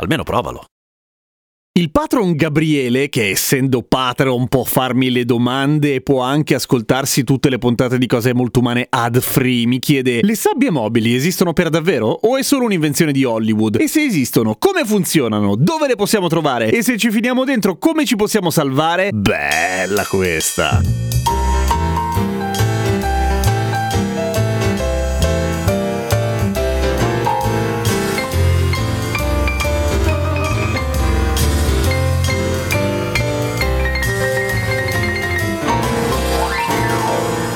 Almeno provalo. Il patron Gabriele, che essendo patron può farmi le domande e può anche ascoltarsi tutte le puntate di cose molto umane ad free, mi chiede: Le sabbie mobili esistono per davvero? O è solo un'invenzione di Hollywood? E se esistono, come funzionano? Dove le possiamo trovare? E se ci finiamo dentro, come ci possiamo salvare? Bella questa!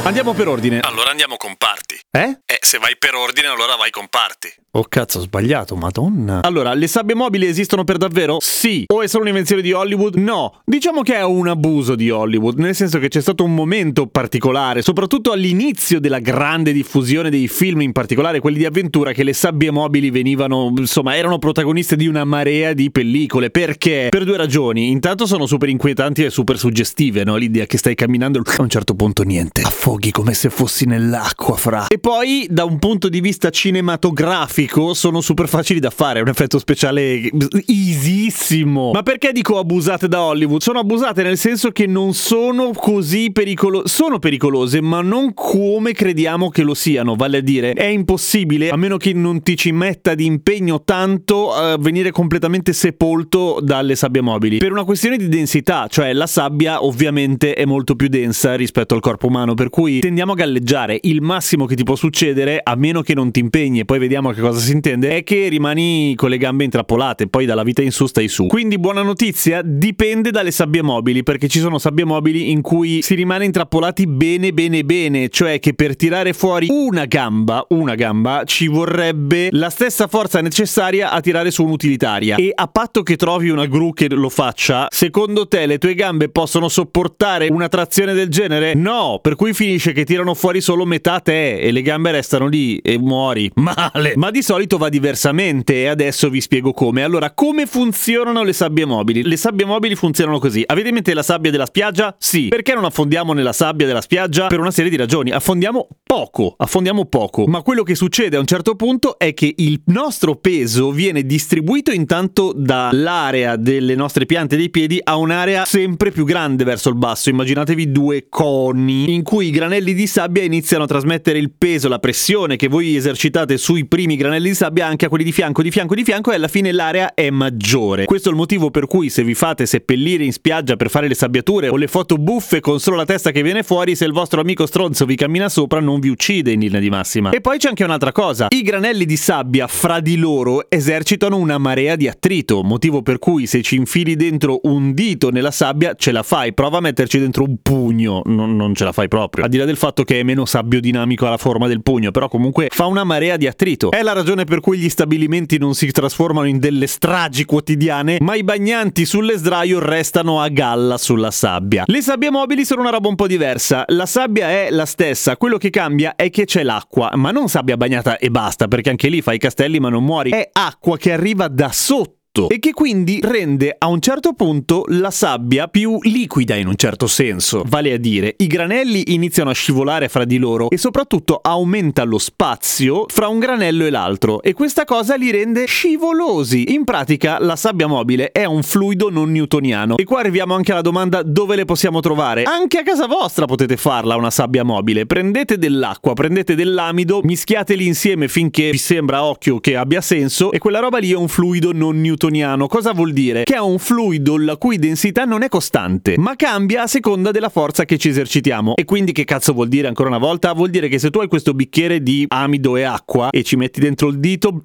Andiamo per ordine. Allora andiamo con parti. Eh? Eh, se vai per ordine, allora vai con parti. Oh cazzo, ho sbagliato, madonna. Allora, le sabbie mobili esistono per davvero? Sì. O è solo un'invenzione di Hollywood? No. Diciamo che è un abuso di Hollywood, nel senso che c'è stato un momento particolare, soprattutto all'inizio della grande diffusione dei film, in particolare quelli di avventura, che le sabbie mobili venivano, insomma, erano protagoniste di una marea di pellicole. Perché? Per due ragioni. Intanto sono super inquietanti e super suggestive, no? L'idea che stai camminando a un certo punto niente. Affoghi come se fossi nell'acqua, fra. E poi, da un punto di vista cinematografico, sono super facili da fare, è un effetto speciale easissimo. Ma perché dico abusate da Hollywood? Sono abusate nel senso che non sono così pericolose, sono pericolose, ma non come crediamo che lo siano, vale a dire, è impossibile, a meno che non ti ci metta di impegno tanto, a venire completamente sepolto dalle sabbie mobili. Per una questione di densità, cioè la sabbia ovviamente è molto più densa rispetto al corpo umano, per cui tendiamo a galleggiare. Il massimo che ti può succedere, a meno che non ti impegni, e poi vediamo che cosa si intende, è che rimani con le gambe intrappolate, poi dalla vita in su stai su. Quindi buona notizia, dipende dalle sabbie mobili, perché ci sono sabbie mobili in cui si rimane intrappolati bene bene bene, cioè che per tirare fuori una gamba, una gamba, ci vorrebbe la stessa forza necessaria a tirare su un'utilitaria. E a patto che trovi una gru che lo faccia, secondo te le tue gambe possono sopportare una trazione del genere? No, per cui finisce che tirano fuori solo metà te e le gambe restano lì e muori. Male. Ma di solito va diversamente e adesso vi spiego come. Allora, come funzionano le sabbie mobili? Le sabbie mobili funzionano così. Avete in mente la sabbia della spiaggia? Sì. Perché non affondiamo nella sabbia della spiaggia? Per una serie di ragioni. Affondiamo poco, affondiamo poco. Ma quello che succede a un certo punto è che il nostro peso viene distribuito intanto dall'area delle nostre piante dei piedi a un'area sempre più grande verso il basso. Immaginatevi due coni in cui i granelli di sabbia iniziano a trasmettere il peso, la pressione che voi esercitate sui primi granelli di sabbia anche a quelli di fianco, di fianco, di fianco e alla fine l'area è maggiore. Questo è il motivo per cui se vi fate seppellire in spiaggia per fare le sabbiature o le foto buffe con solo la testa che viene fuori, se il vostro amico stronzo vi cammina sopra non vi uccide in linea di massima. E poi c'è anche un'altra cosa. I granelli di sabbia fra di loro esercitano una marea di attrito, motivo per cui se ci infili dentro un dito nella sabbia ce la fai, prova a metterci dentro un pugno, non, non ce la fai proprio. Al di là del fatto che è meno sabbiodinamico alla forma del pugno, però comunque fa una marea di attrito. È la ragione per cui gli stabilimenti non si trasformano in delle stragi quotidiane, ma i bagnanti sulle sdraio restano a galla sulla sabbia. Le sabbie mobili sono una roba un po' diversa. La sabbia è la stessa, quello che cambia è che c'è l'acqua, ma non sabbia bagnata e basta, perché anche lì fai i castelli ma non muori. È acqua che arriva da sotto e che quindi rende a un certo punto la sabbia più liquida in un certo senso. Vale a dire, i granelli iniziano a scivolare fra di loro e soprattutto aumenta lo spazio fra un granello e l'altro e questa cosa li rende scivolosi. In pratica la sabbia mobile è un fluido non newtoniano e qua arriviamo anche alla domanda dove le possiamo trovare. Anche a casa vostra potete farla una sabbia mobile. Prendete dell'acqua, prendete dell'amido, mischiateli insieme finché vi sembra a occhio che abbia senso e quella roba lì è un fluido non newtoniano newtoniano. Cosa vuol dire? Che è un fluido la cui densità non è costante, ma cambia a seconda della forza che ci esercitiamo. E quindi che cazzo vuol dire ancora una volta? Vuol dire che se tu hai questo bicchiere di amido e acqua e ci metti dentro il dito,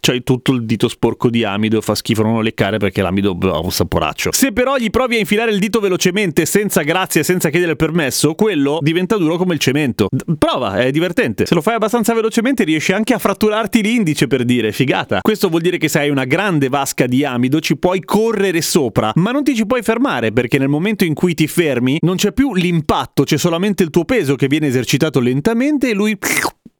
c'hai tutto il dito sporco di amido, fa schifo non leccare perché l'amido ha un saporaccio. Se però gli provi a infilare il dito velocemente, senza grazia, senza chiedere permesso, quello diventa duro come il cemento. D- prova, è divertente. Se lo fai abbastanza velocemente riesci anche a fratturarti l'indice per dire, figata. Questo vuol dire che se hai una grande vasca vasca di amido ci puoi correre sopra, ma non ti ci puoi fermare perché nel momento in cui ti fermi non c'è più l'impatto, c'è solamente il tuo peso che viene esercitato lentamente e lui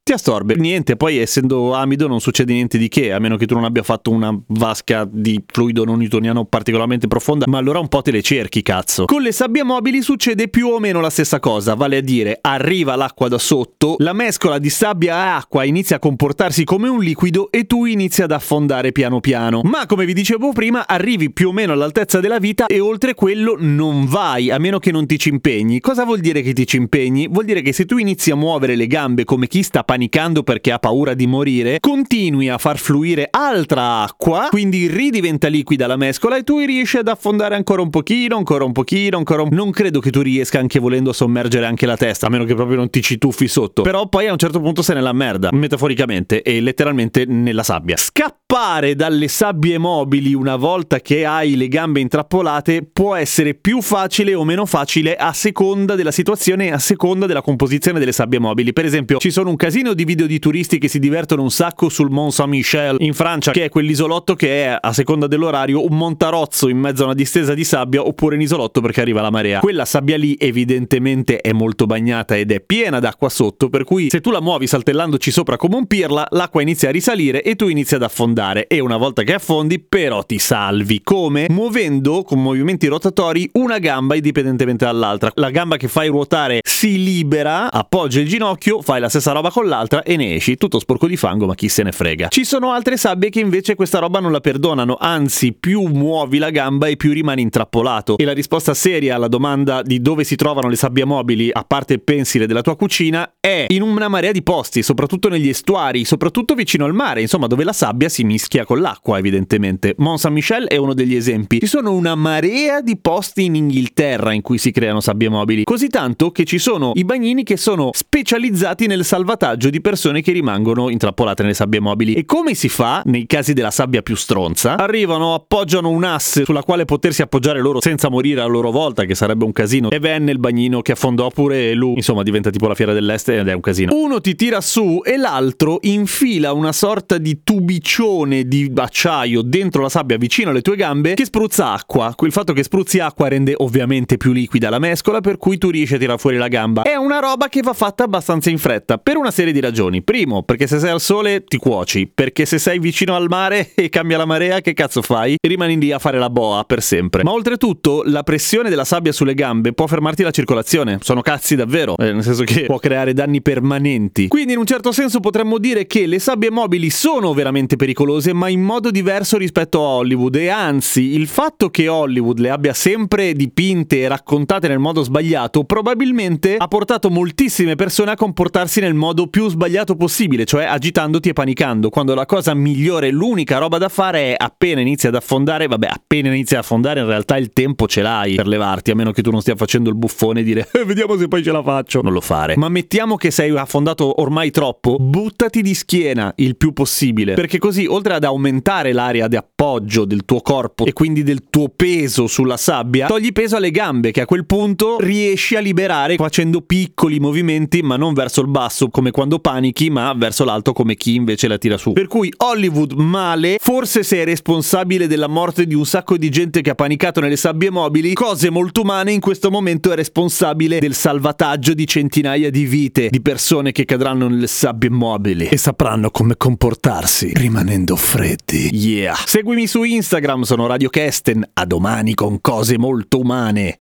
ti assorbe. Niente, poi essendo amido non succede niente di che, a meno che tu non abbia fatto una vasca di fluido non newtoniano particolarmente profonda, ma allora un po' te le cerchi, cazzo. Con le sabbie mobili succede più o meno la stessa cosa, vale a dire, arriva l'acqua da sotto, la mescola di sabbia e acqua inizia a comportarsi come un liquido e tu inizi ad affondare piano piano. Ma come vi dicevo prima, arrivi più o meno all'altezza della vita e oltre quello non vai, a meno che non ti ci impegni. Cosa vuol dire che ti ci impegni? Vuol dire che se tu inizi a muovere le gambe come chi sta panicando perché ha paura di morire, continui a far fluire altra acqua, quindi ridiventa liquida la mescola e tu riesci ad affondare ancora un pochino, ancora un pochino, ancora un... Non credo che tu riesca anche volendo a sommergere anche la testa, a meno che proprio non ti ci tuffi sotto. Però poi a un certo punto sei nella merda, metaforicamente e letteralmente nella sabbia. Scappare dalle sabbie mobili una volta che hai le gambe intrappolate può essere più facile o meno facile a seconda della situazione e a seconda della composizione delle sabbie mobili. Per esempio, ci sono un casino di video di turisti che si divertono un sacco sul Mont Saint-Michel in Francia, che è quell'isolotto che è, a seconda dell'orario, un montarozzo in mezzo a una distesa di sabbia oppure un isolotto perché arriva la marea. Quella sabbia lì evidentemente è molto bagnata ed è piena d'acqua sotto, per cui se tu la muovi saltellandoci sopra come un pirla, l'acqua inizia a risalire e tu inizi ad affondare e una volta che affondi però ti salvi. Come? Muovendo con movimenti rotatori una gamba indipendentemente dall'altra. La gamba che fai ruotare si libera, appoggia il ginocchio, fai la stessa roba con l'altra e ne esci tutto sporco di fango, ma chi se ne frega. Ci sono altre sabbie che invece questa roba non la perdonano, anzi più muovi la gamba e più rimani intrappolato. E la risposta seria alla domanda di dove si trovano le sabbie mobili, a parte il pensile della tua cucina, è in una marea di posti, soprattutto negli estuari, soprattutto vicino al mare, insomma dove la sabbia si mischia con l'acqua evidentemente. Mont Saint-Michel è uno degli esempi. Ci sono una marea di posti in Inghilterra in cui si creano sabbie mobili, così tanto che ci sono i bagnini che sono specializzati nel salvataggio di persone che rimangono intrappolate nelle sabbie mobili. E come si fa nei casi della sabbia più stronza? Arrivano, appoggiano un asse sulla quale potersi appoggiare loro senza morire a loro volta, che sarebbe un casino, e venne il bagnino che affondò pure lui. Insomma, diventa tipo la fiera dell'est ed è un casino. Uno ti tira su e l'altro infila una sorta di tubiccione di acciaio dentro la sabbia vicino alle tue gambe che spruzza acqua. Quel fatto che spruzzi acqua rende ovviamente più liquida la mescola, per cui tu riesci a tirare fuori la gamba. È una roba che va fatta abbastanza in fretta, per una serie di ragioni. Primo, perché se sei al sole ti cuoci, perché se sei vicino al mare e cambia la marea, che cazzo fai? Rimani lì a fare la boa per sempre. Ma oltretutto, la pressione della sabbia sulle gambe può fermarti la circolazione. Sono cazzi davvero, eh, nel senso che può creare danni permanenti. Quindi in un certo senso potremmo dire che le sabbie mobili sono veramente pericolose, ma in modo diverso rispetto a Hollywood e anzi, il fatto che Hollywood le abbia sempre dipinte e raccontate nel modo sbagliato probabilmente ha portato moltissime persone a comportarsi nel modo più sbagliato possibile, cioè agitandoti e panicando, quando la cosa migliore, l'unica roba da fare è appena inizia ad affondare, vabbè, appena inizia ad affondare in realtà il tempo ce l'hai per levarti, a meno che tu non stia facendo il buffone e dire eh, vediamo se poi ce la faccio. Non lo fare. Ma mettiamo che sei affondato ormai troppo, buttati di schiena il più possibile, perché così oltre ad aumentare l'area di appoggio del tuo corpo e quindi del tuo peso sulla sabbia, togli peso alle gambe che a quel punto riesci a liberare facendo piccoli movimenti, ma non verso il basso come quando panichi, ma verso l'alto come chi invece la tira su. Per cui Hollywood male, forse sei responsabile della morte di un sacco di gente che ha panicato nelle sabbie mobili, cose molto umane in questo momento è responsabile del salvataggio di centinaia di vite di persone che cadranno nelle sabbie mobili e sapranno come comportarsi rimanendo freddi. Yeah. Seguimi su Instagram, sono Radio Kesten, a domani con cose molto umane.